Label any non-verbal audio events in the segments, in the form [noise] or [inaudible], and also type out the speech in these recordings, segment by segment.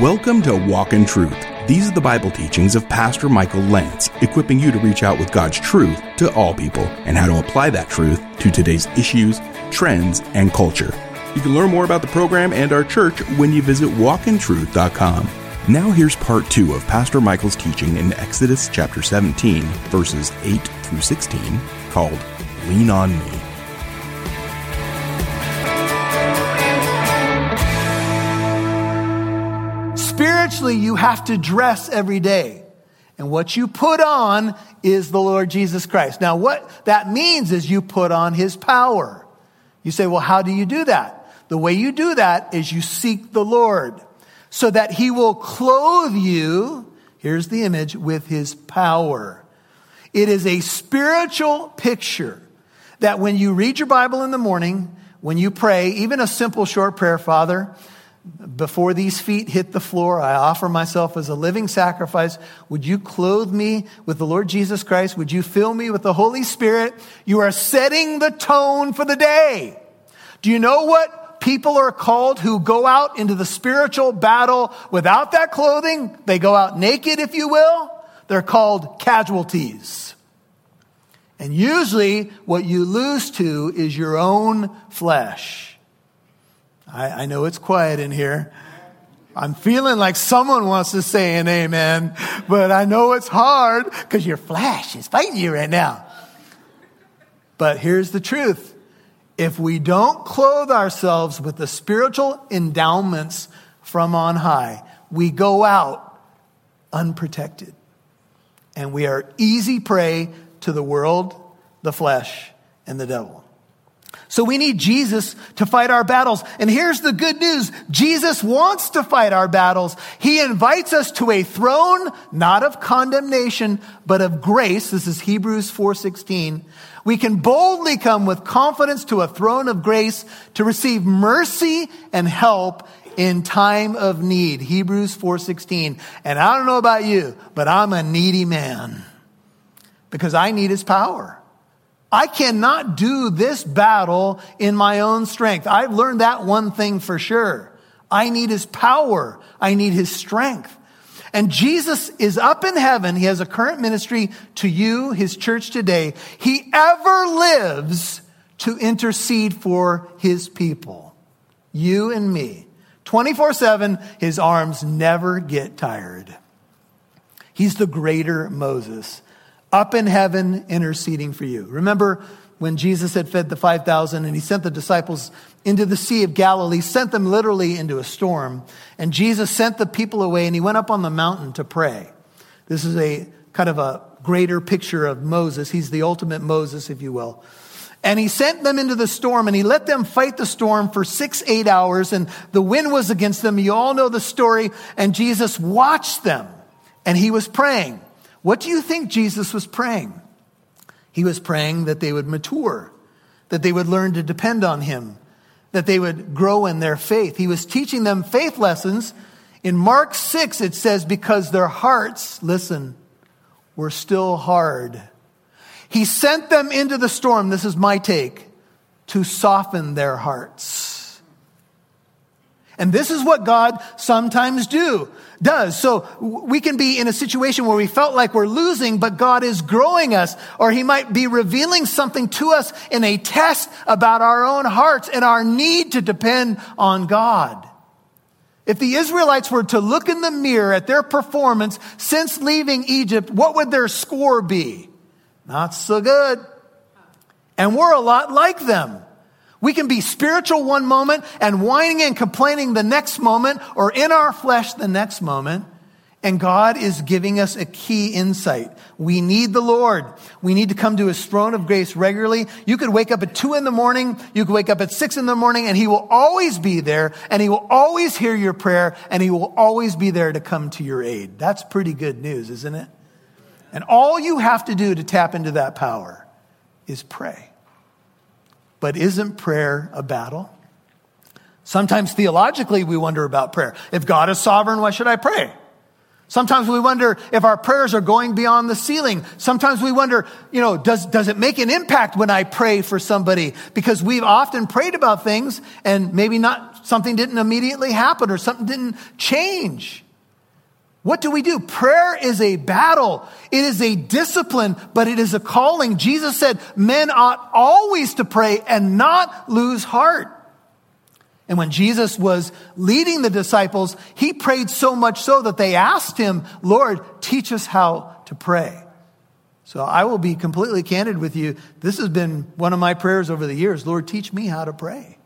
Welcome to Walk in Truth. These are the Bible teachings of Pastor Michael Lance, equipping you to reach out with God's truth to all people and how to apply that truth to today's issues, trends, and culture. You can learn more about the program and our church when you visit walkintruth.com. Now here's part two of Pastor Michael's teaching in Exodus chapter 17, verses 8 through 16, called Lean on Me. You have to dress every day. And what you put on is the Lord Jesus Christ. Now, what that means is you put on his power. You say, well, how do you do that? The way you do that is you seek the Lord so that he will clothe you, here's the image, with his power. It is a spiritual picture that when you read your Bible in the morning, when you pray, even a simple short prayer, Father, before these feet hit the floor, I offer myself as a living sacrifice. Would you clothe me with the Lord Jesus Christ? Would you fill me with the Holy Spirit? You are setting the tone for the day. Do you know what people are called who go out into the spiritual battle without that clothing? They go out naked, if you will. They're called casualties. And usually what you lose to is your own flesh. I, I know it's quiet in here. I'm feeling like someone wants to say an amen, but I know it's hard because your flesh is fighting you right now. But here's the truth. If we don't clothe ourselves with the spiritual endowments from on high, we go out unprotected. And we are easy prey to the world, the flesh, and the devil. So we need Jesus to fight our battles. And here's the good news. Jesus wants to fight our battles. He invites us to a throne, not of condemnation, but of grace. This is Hebrews 4:16. We can boldly come with confidence to a throne of grace to receive mercy and help in time of need. Hebrews 4:16. And I don't know about you, but I'm a needy man because I need his power. I cannot do this battle in my own strength. I've learned that one thing for sure. I need his power. I need his strength. And Jesus is up in heaven. He has a current ministry to you, his church today. He ever lives to intercede for his people. You and me. 24 7, his arms never get tired. He's the greater Moses up in heaven interceding for you. Remember when Jesus had fed the 5,000 and he sent the disciples into the Sea of Galilee, sent them literally into a storm. And Jesus sent the people away and he went up on the mountain to pray. This is a kind of a greater picture of Moses. He's the ultimate Moses, if you will. And he sent them into the storm and he let them fight the storm for six, eight hours and the wind was against them. You all know the story. And Jesus watched them and he was praying. What do you think Jesus was praying? He was praying that they would mature, that they would learn to depend on him, that they would grow in their faith. He was teaching them faith lessons. In Mark 6, it says, because their hearts, listen, were still hard. He sent them into the storm, this is my take, to soften their hearts. And this is what God sometimes do, does. So we can be in a situation where we felt like we're losing, but God is growing us, or He might be revealing something to us in a test about our own hearts and our need to depend on God. If the Israelites were to look in the mirror at their performance since leaving Egypt, what would their score be? Not so good. And we're a lot like them. We can be spiritual one moment and whining and complaining the next moment or in our flesh the next moment. And God is giving us a key insight. We need the Lord. We need to come to his throne of grace regularly. You could wake up at two in the morning. You could wake up at six in the morning and he will always be there and he will always hear your prayer and he will always be there to come to your aid. That's pretty good news, isn't it? And all you have to do to tap into that power is pray. But isn't prayer a battle? Sometimes theologically we wonder about prayer. If God is sovereign, why should I pray? Sometimes we wonder if our prayers are going beyond the ceiling. Sometimes we wonder, you know, does, does it make an impact when I pray for somebody? Because we've often prayed about things and maybe not, something didn't immediately happen or something didn't change. What do we do? Prayer is a battle. It is a discipline, but it is a calling. Jesus said men ought always to pray and not lose heart. And when Jesus was leading the disciples, he prayed so much so that they asked him, Lord, teach us how to pray. So I will be completely candid with you. This has been one of my prayers over the years. Lord, teach me how to pray.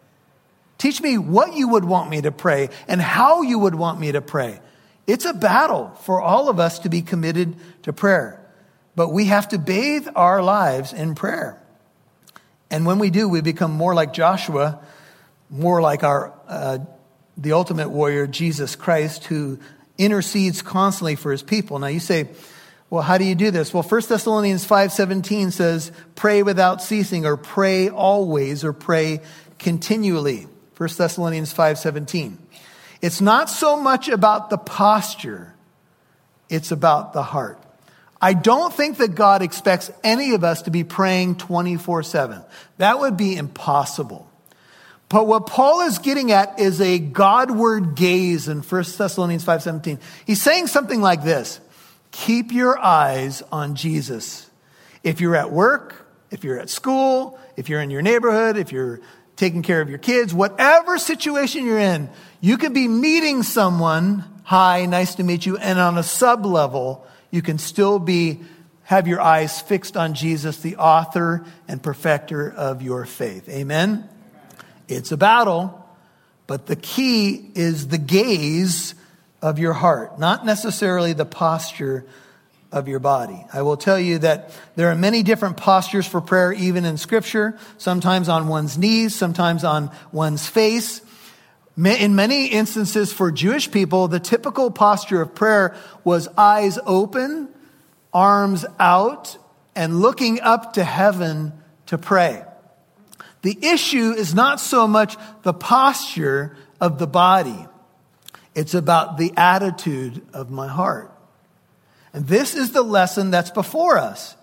Teach me what you would want me to pray and how you would want me to pray. It's a battle for all of us to be committed to prayer, but we have to bathe our lives in prayer. And when we do, we become more like Joshua more like our uh, the ultimate warrior, Jesus Christ, who intercedes constantly for his people. Now you say, well, how do you do this? Well, 1 Thessalonians 5:17 says, pray without ceasing, or pray always, or pray continually. 1 Thessalonians 5:17. It's not so much about the posture, it's about the heart. I don't think that God expects any of us to be praying 24 7. That would be impossible. But what Paul is getting at is a Godward gaze in 1 Thessalonians 5:17. He's saying something like this: Keep your eyes on Jesus. If you're at work, if you're at school, if you're in your neighborhood, if you're taking care of your kids, whatever situation you're in, you could be meeting someone, hi, nice to meet you, and on a sub level, you can still be have your eyes fixed on Jesus, the author and perfecter of your faith. Amen. It's a battle, but the key is the gaze of your heart, not necessarily the posture of your body. I will tell you that there are many different postures for prayer, even in scripture, sometimes on one's knees, sometimes on one's face. In many instances for Jewish people, the typical posture of prayer was eyes open, arms out, and looking up to heaven to pray. The issue is not so much the posture of the body, it's about the attitude of my heart. And this is the lesson that's before us.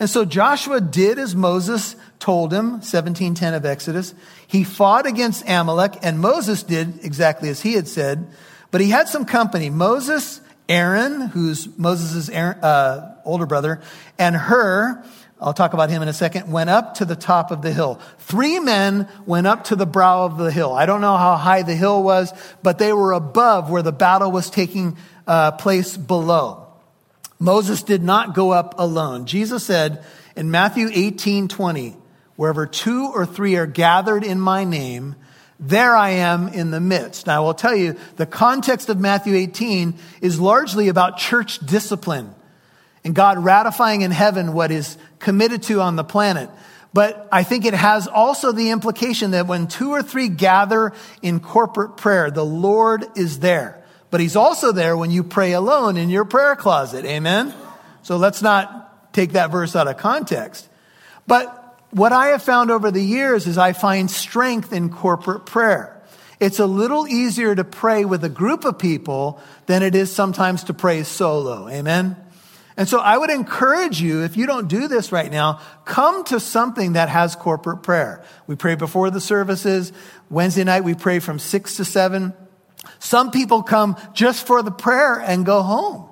And so Joshua did as Moses told him, 1710 of Exodus. He fought against Amalek, and Moses did exactly as he had said. But he had some company. Moses, Aaron, who's Moses' uh, older brother, and Hur, I'll talk about him in a second, went up to the top of the hill. Three men went up to the brow of the hill. I don't know how high the hill was, but they were above where the battle was taking uh, place below. Moses did not go up alone. Jesus said in Matthew 18 20, wherever two or three are gathered in my name, there I am in the midst. Now I will tell you, the context of Matthew 18 is largely about church discipline and God ratifying in heaven what is committed to on the planet. But I think it has also the implication that when two or three gather in corporate prayer, the Lord is there. But He's also there when you pray alone in your prayer closet. Amen? So let's not take that verse out of context. But what I have found over the years is I find strength in corporate prayer. It's a little easier to pray with a group of people than it is sometimes to pray solo. Amen? And so I would encourage you, if you don't do this right now, come to something that has corporate prayer. We pray before the services. Wednesday night, we pray from six to seven. Some people come just for the prayer and go home.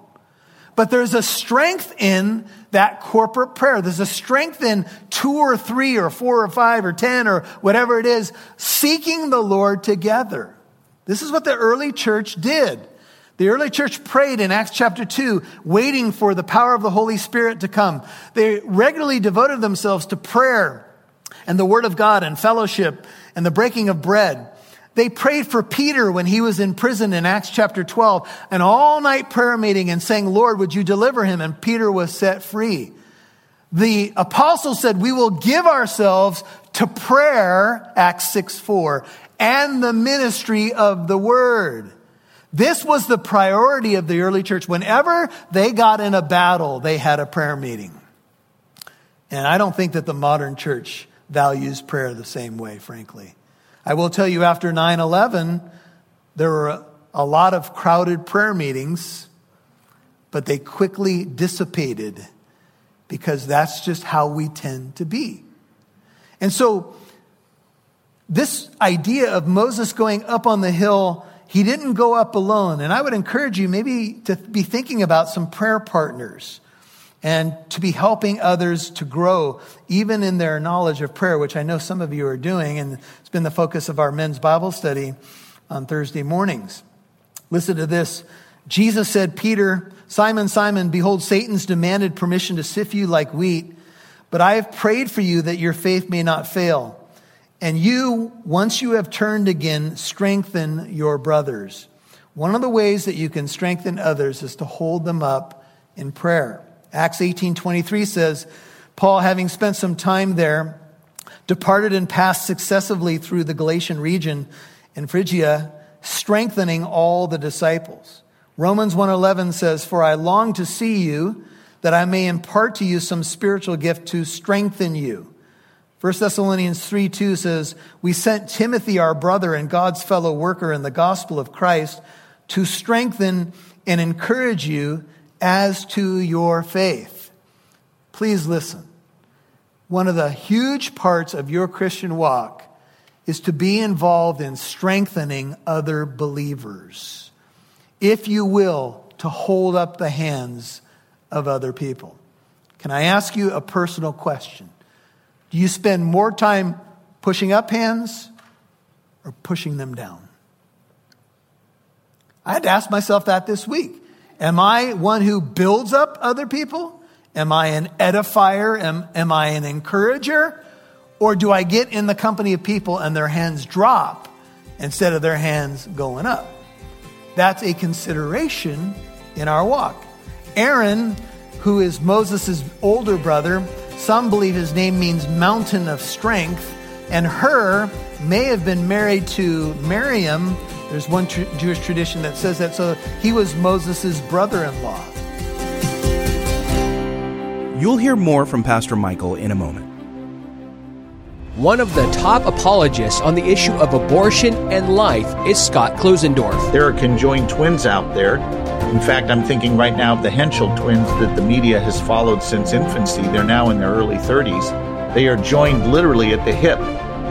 But there's a strength in that corporate prayer. There's a strength in two or three or four or five or ten or whatever it is, seeking the Lord together. This is what the early church did. The early church prayed in Acts chapter 2, waiting for the power of the Holy Spirit to come. They regularly devoted themselves to prayer and the Word of God and fellowship and the breaking of bread. They prayed for Peter when he was in prison in Acts chapter 12, an all night prayer meeting and saying, Lord, would you deliver him? And Peter was set free. The apostle said, we will give ourselves to prayer, Acts 6 4, and the ministry of the word. This was the priority of the early church. Whenever they got in a battle, they had a prayer meeting. And I don't think that the modern church values prayer the same way, frankly. I will tell you after 9 11, there were a lot of crowded prayer meetings. but they quickly dissipated because that's just how we tend to be. And so, this idea of Moses going up on the hill, he didn't go up alone. And I would encourage you maybe to be thinking about some prayer partners and to be helping others to grow, even in their knowledge of prayer, which I know some of you are doing. And it's been the focus of our men's Bible study on Thursday mornings. Listen to this. Jesus said, Peter, Simon, Simon, behold, Satan's demanded permission to sift you like wheat, but I have prayed for you that your faith may not fail. And you, once you have turned again, strengthen your brothers. One of the ways that you can strengthen others is to hold them up in prayer. Acts 18:23 says, Paul, having spent some time there, departed and passed successively through the Galatian region and Phrygia, strengthening all the disciples. Romans 1:11 says, "For I long to see you, that I may impart to you some spiritual gift to strengthen you." 1 Thessalonians 3 2 says, We sent Timothy, our brother and God's fellow worker in the gospel of Christ, to strengthen and encourage you as to your faith. Please listen. One of the huge parts of your Christian walk is to be involved in strengthening other believers. If you will, to hold up the hands of other people. Can I ask you a personal question? Do you spend more time pushing up hands or pushing them down? I had to ask myself that this week. Am I one who builds up other people? Am I an edifier? Am, am I an encourager? Or do I get in the company of people and their hands drop instead of their hands going up? That's a consideration in our walk. Aaron, who is Moses' older brother, some believe his name means mountain of strength, and Hur may have been married to Miriam. There's one tr- Jewish tradition that says that. So he was Moses' brother in law. You'll hear more from Pastor Michael in a moment. One of the top apologists on the issue of abortion and life is Scott Klusendorf. There are conjoined twins out there in fact, I'm thinking right now of the Hensel twins that the media has followed since infancy. They're now in their early 30s. They are joined literally at the hip.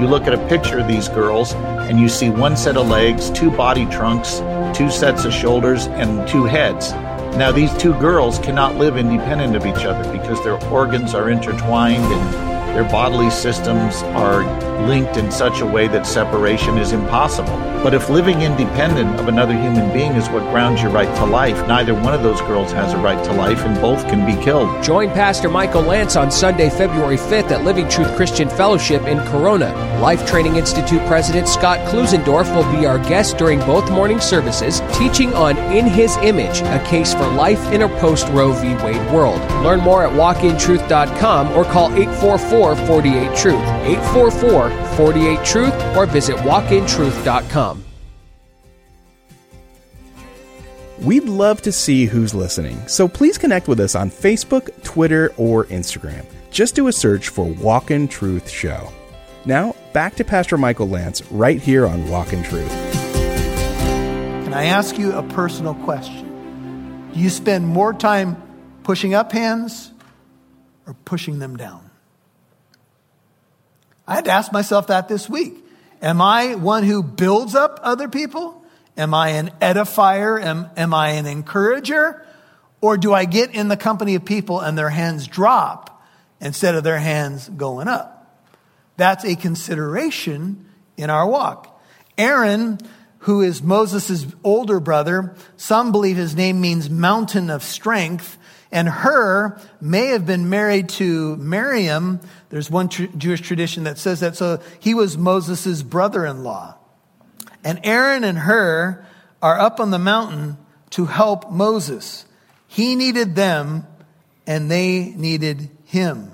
You look at a picture of these girls and you see one set of legs, two body trunks, two sets of shoulders, and two heads. Now, these two girls cannot live independent of each other because their organs are intertwined and their bodily systems are linked in such a way that separation is impossible. But if living independent of another human being is what grounds your right to life, neither one of those girls has a right to life and both can be killed. Join Pastor Michael Lance on Sunday, February 5th at Living Truth Christian Fellowship in Corona. Life Training Institute President Scott Klusendorf will be our guest during both morning services, teaching on In His Image, a case for life in a post Roe v. Wade world. Learn more at walkintruth.com or call 844 844 48 Truth, 844 48 Truth, or visit walkintruth.com. We'd love to see who's listening, so please connect with us on Facebook, Twitter, or Instagram. Just do a search for Walk in Truth Show. Now, back to Pastor Michael Lance right here on Walk in Truth. Can I ask you a personal question? Do you spend more time pushing up hands or pushing them down? I had to ask myself that this week. Am I one who builds up other people? Am I an edifier? Am, am I an encourager? Or do I get in the company of people and their hands drop instead of their hands going up? That's a consideration in our walk. Aaron, who is Moses' older brother, some believe his name means mountain of strength, and Hur may have been married to Miriam, there's one tr- Jewish tradition that says that. So he was Moses' brother in law. And Aaron and Hur are up on the mountain to help Moses. He needed them and they needed him.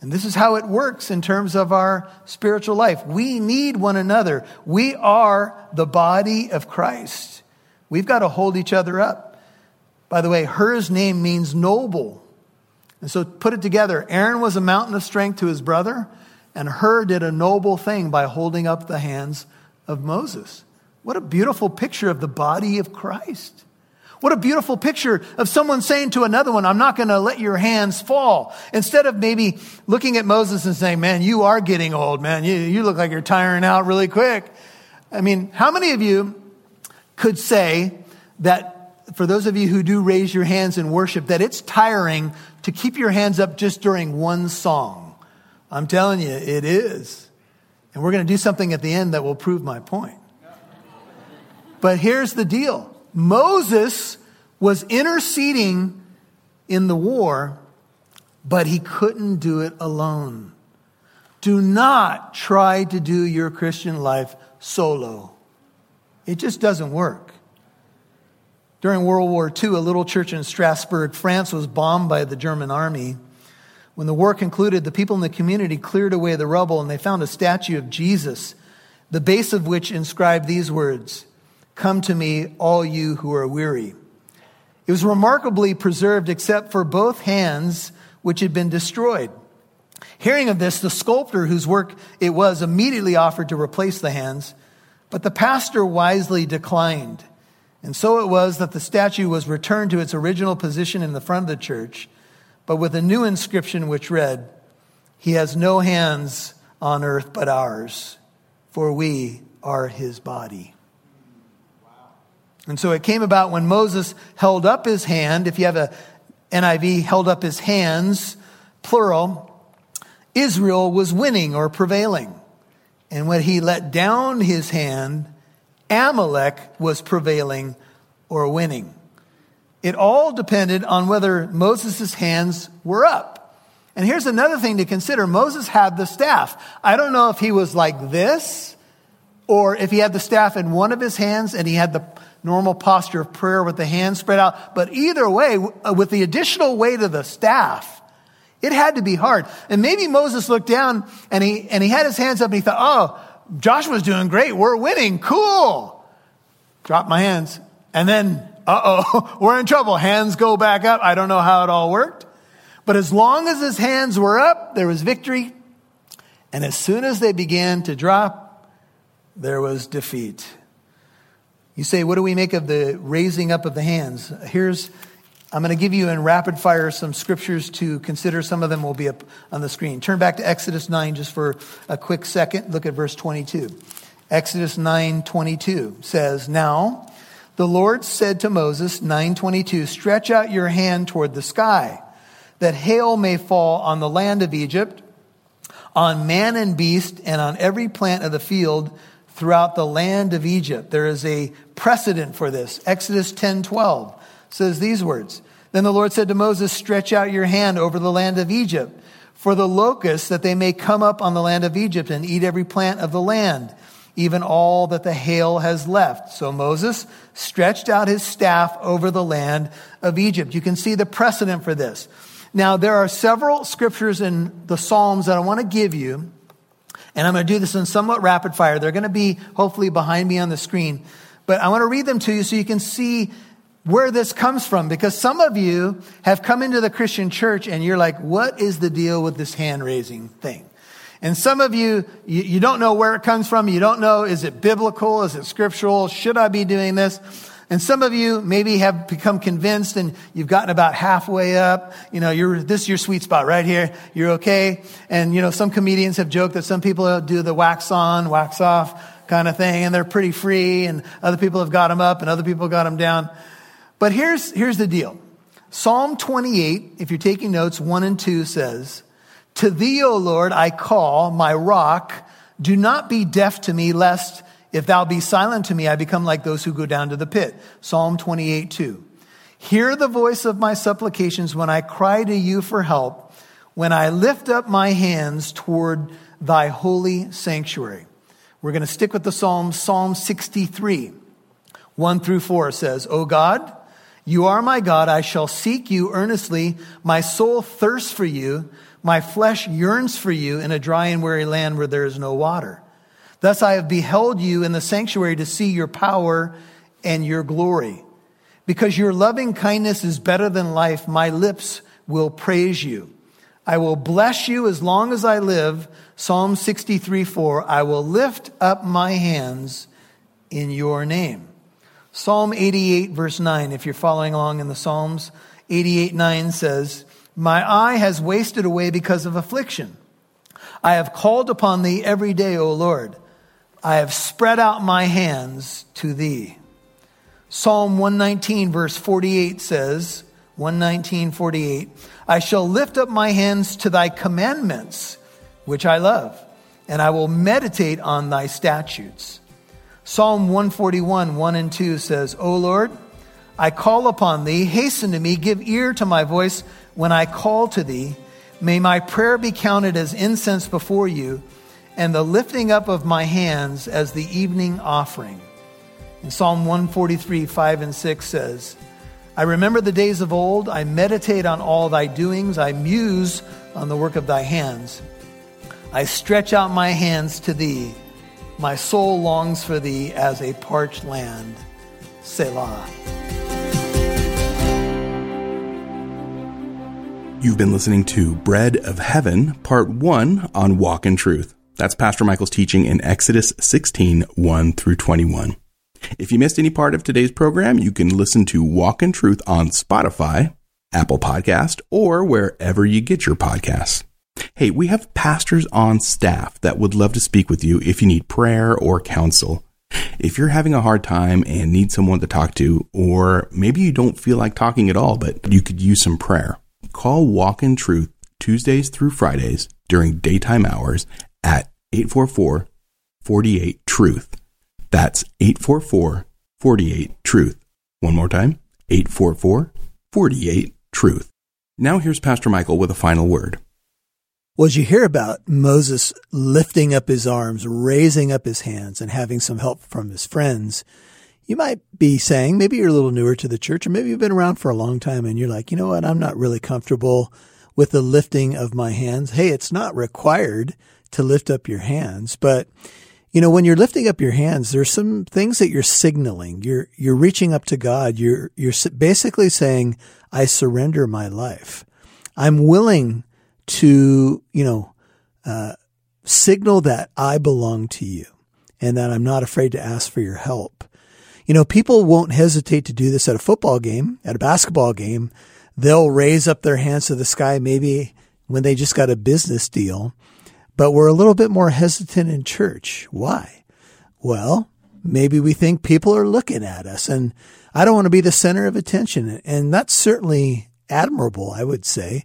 And this is how it works in terms of our spiritual life. We need one another. We are the body of Christ. We've got to hold each other up. By the way, Hur's name means noble. And so put it together. Aaron was a mountain of strength to his brother, and Hur did a noble thing by holding up the hands of Moses. What a beautiful picture of the body of Christ. What a beautiful picture of someone saying to another one, I'm not going to let your hands fall. Instead of maybe looking at Moses and saying, man, you are getting old, man. You, you look like you're tiring out really quick. I mean, how many of you could say that for those of you who do raise your hands in worship, that it's tiring to keep your hands up just during one song? I'm telling you, it is. And we're going to do something at the end that will prove my point. But here's the deal Moses was interceding in the war, but he couldn't do it alone. Do not try to do your Christian life solo. It just doesn't work. During World War II, a little church in Strasbourg, France was bombed by the German army. When the war concluded, the people in the community cleared away the rubble and they found a statue of Jesus, the base of which inscribed these words Come to me, all you who are weary. It was remarkably preserved except for both hands, which had been destroyed. Hearing of this, the sculptor whose work it was immediately offered to replace the hands, but the pastor wisely declined. And so it was that the statue was returned to its original position in the front of the church but with a new inscription which read, He has no hands on earth but ours, for we are his body. And so it came about when Moses held up his hand, if you have a NIV, held up his hands, plural, Israel was winning or prevailing. And when he let down his hand, Amalek was prevailing or winning. It all depended on whether Moses' hands were up. And here's another thing to consider Moses had the staff. I don't know if he was like this or if he had the staff in one of his hands and he had the normal posture of prayer with the hands spread out. But either way, uh, with the additional weight of the staff, it had to be hard. And maybe Moses looked down and he, and he had his hands up and he thought, oh, Joshua's doing great. We're winning. Cool. Drop my hands. And then uh oh, [laughs] we're in trouble. Hands go back up. I don't know how it all worked. But as long as his hands were up, there was victory. And as soon as they began to drop, there was defeat. You say, what do we make of the raising up of the hands? Here's, I'm going to give you in rapid fire some scriptures to consider. Some of them will be up on the screen. Turn back to Exodus 9 just for a quick second. Look at verse 22. Exodus 9 22 says, Now, the Lord said to Moses, 922, stretch out your hand toward the sky, that hail may fall on the land of Egypt, on man and beast, and on every plant of the field throughout the land of Egypt. There is a precedent for this. Exodus 10:12 says these words. Then the Lord said to Moses, stretch out your hand over the land of Egypt for the locusts that they may come up on the land of Egypt and eat every plant of the land even all that the hail has left. So Moses stretched out his staff over the land of Egypt. You can see the precedent for this. Now, there are several scriptures in the Psalms that I want to give you, and I'm going to do this in somewhat rapid fire. They're going to be hopefully behind me on the screen, but I want to read them to you so you can see where this comes from because some of you have come into the Christian church and you're like, what is the deal with this hand raising thing? And some of you, you, you, don't know where it comes from. You don't know, is it biblical? Is it scriptural? Should I be doing this? And some of you maybe have become convinced and you've gotten about halfway up. You know, you're, this is your sweet spot right here. You're okay. And, you know, some comedians have joked that some people do the wax on, wax off kind of thing and they're pretty free and other people have got them up and other people got them down. But here's, here's the deal. Psalm 28, if you're taking notes, 1 and 2 says, to thee, O Lord, I call, my rock. Do not be deaf to me, lest if thou be silent to me, I become like those who go down to the pit. Psalm 28, 2. Hear the voice of my supplications when I cry to you for help, when I lift up my hands toward thy holy sanctuary. We're going to stick with the Psalm. Psalm 63, 1 through 4 says, O God, you are my God. I shall seek you earnestly. My soul thirsts for you. My flesh yearns for you in a dry and weary land where there is no water. Thus I have beheld you in the sanctuary to see your power and your glory. Because your loving kindness is better than life, my lips will praise you. I will bless you as long as I live. Psalm 63 4. I will lift up my hands in your name. Psalm 88, verse 9, if you're following along in the Psalms, 88, 9 says, My eye has wasted away because of affliction. I have called upon thee every day, O Lord. I have spread out my hands to thee. Psalm 119, verse 48 says, 119, 48, I shall lift up my hands to thy commandments, which I love, and I will meditate on thy statutes. Psalm 141, 1 and 2 says, O Lord, I call upon thee, hasten to me, give ear to my voice when I call to thee. May my prayer be counted as incense before you, and the lifting up of my hands as the evening offering. And Psalm 143, 5 and 6 says, I remember the days of old, I meditate on all thy doings, I muse on the work of thy hands. I stretch out my hands to thee. My soul longs for thee as a parched land. Selah. You've been listening to Bread of Heaven, Part 1 on Walk in Truth. That's Pastor Michael's teaching in Exodus 16, 1 through 21. If you missed any part of today's program, you can listen to Walk in Truth on Spotify, Apple Podcast, or wherever you get your podcasts. Hey, we have pastors on staff that would love to speak with you if you need prayer or counsel. If you're having a hard time and need someone to talk to, or maybe you don't feel like talking at all, but you could use some prayer, call Walk in Truth Tuesdays through Fridays during daytime hours at 844 48 Truth. That's 844 48 Truth. One more time 844 48 Truth. Now here's Pastor Michael with a final word. Well, as you hear about Moses lifting up his arms, raising up his hands, and having some help from his friends, you might be saying, maybe you're a little newer to the church, or maybe you've been around for a long time and you're like, you know what, I'm not really comfortable with the lifting of my hands. Hey, it's not required to lift up your hands, but you know, when you're lifting up your hands, there's some things that you're signaling. You're, you're reaching up to God. You're, you're basically saying, I surrender my life. I'm willing to, you know, uh, signal that I belong to you and that I'm not afraid to ask for your help. You know, people won't hesitate to do this at a football game, at a basketball game. They'll raise up their hands to the sky, maybe when they just got a business deal, but we're a little bit more hesitant in church. Why? Well, maybe we think people are looking at us and I don't want to be the center of attention. And that's certainly admirable, I would say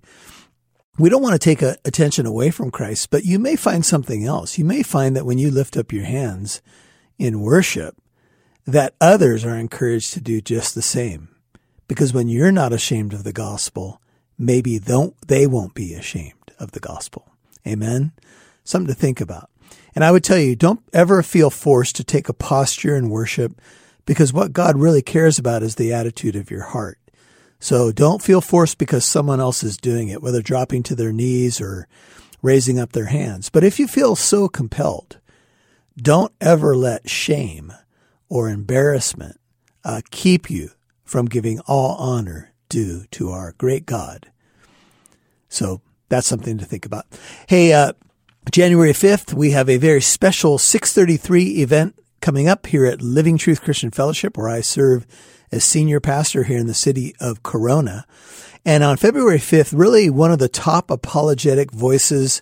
we don't want to take a, attention away from Christ, but you may find something else. You may find that when you lift up your hands in worship, that others are encouraged to do just the same. Because when you're not ashamed of the gospel, maybe don't, they won't be ashamed of the gospel. Amen. Something to think about. And I would tell you, don't ever feel forced to take a posture in worship because what God really cares about is the attitude of your heart. So don't feel forced because someone else is doing it, whether dropping to their knees or raising up their hands. But if you feel so compelled, don't ever let shame or embarrassment uh, keep you from giving all honor due to our great God. So that's something to think about. Hey, uh, January 5th, we have a very special 633 event coming up here at Living Truth Christian Fellowship where I serve as senior pastor here in the city of Corona. And on February 5th, really one of the top apologetic voices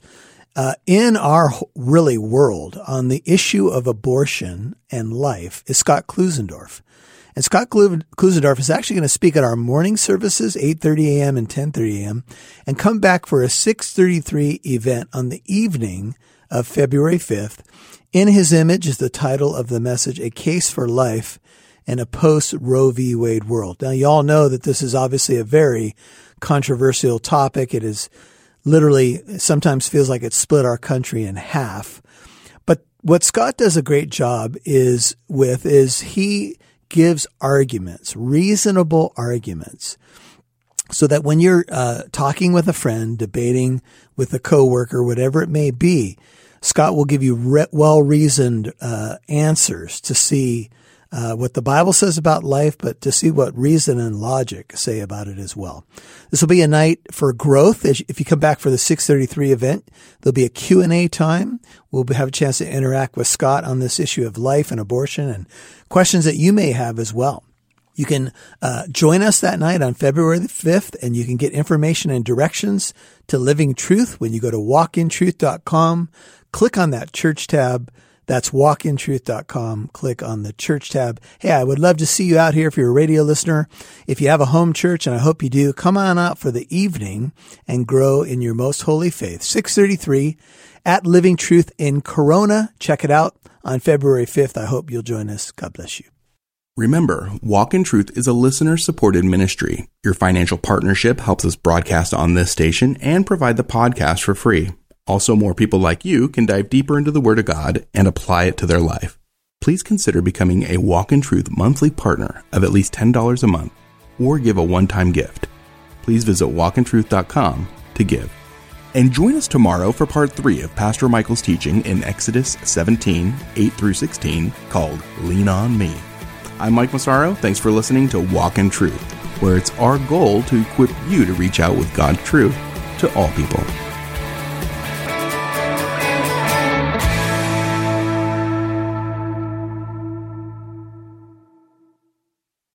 uh, in our really world on the issue of abortion and life is Scott Klusendorf. And Scott Klusendorf is actually going to speak at our morning services, 8.30 a.m. and 10.30 a.m., and come back for a 6.33 event on the evening of February 5th. In his image is the title of the message, A Case for Life in a post Roe v. Wade world. Now, you all know that this is obviously a very controversial topic. It is literally sometimes feels like it split our country in half. But what Scott does a great job is with is he gives arguments, reasonable arguments, so that when you're uh, talking with a friend, debating with a coworker, whatever it may be, Scott will give you re- well reasoned uh, answers to see uh, what the Bible says about life, but to see what reason and logic say about it as well. This will be a night for growth. If you come back for the 633 event, there'll be a Q&A time. We'll have a chance to interact with Scott on this issue of life and abortion and questions that you may have as well. You can uh, join us that night on February the 5th, and you can get information and directions to Living Truth when you go to walkintruth.com. Click on that church tab that's walkintruth.com. Click on the church tab. Hey, I would love to see you out here if you're a radio listener. If you have a home church, and I hope you do, come on out for the evening and grow in your most holy faith. 633 at Living Truth in Corona. Check it out on February 5th. I hope you'll join us. God bless you. Remember, Walk in Truth is a listener supported ministry. Your financial partnership helps us broadcast on this station and provide the podcast for free. Also, more people like you can dive deeper into the Word of God and apply it to their life. Please consider becoming a Walk in Truth monthly partner of at least $10 a month or give a one time gift. Please visit walkintruth.com to give. And join us tomorrow for part 3 of Pastor Michael's teaching in Exodus 17 8 through 16 called Lean on Me. I'm Mike Massaro. Thanks for listening to Walk in Truth, where it's our goal to equip you to reach out with God's truth to all people.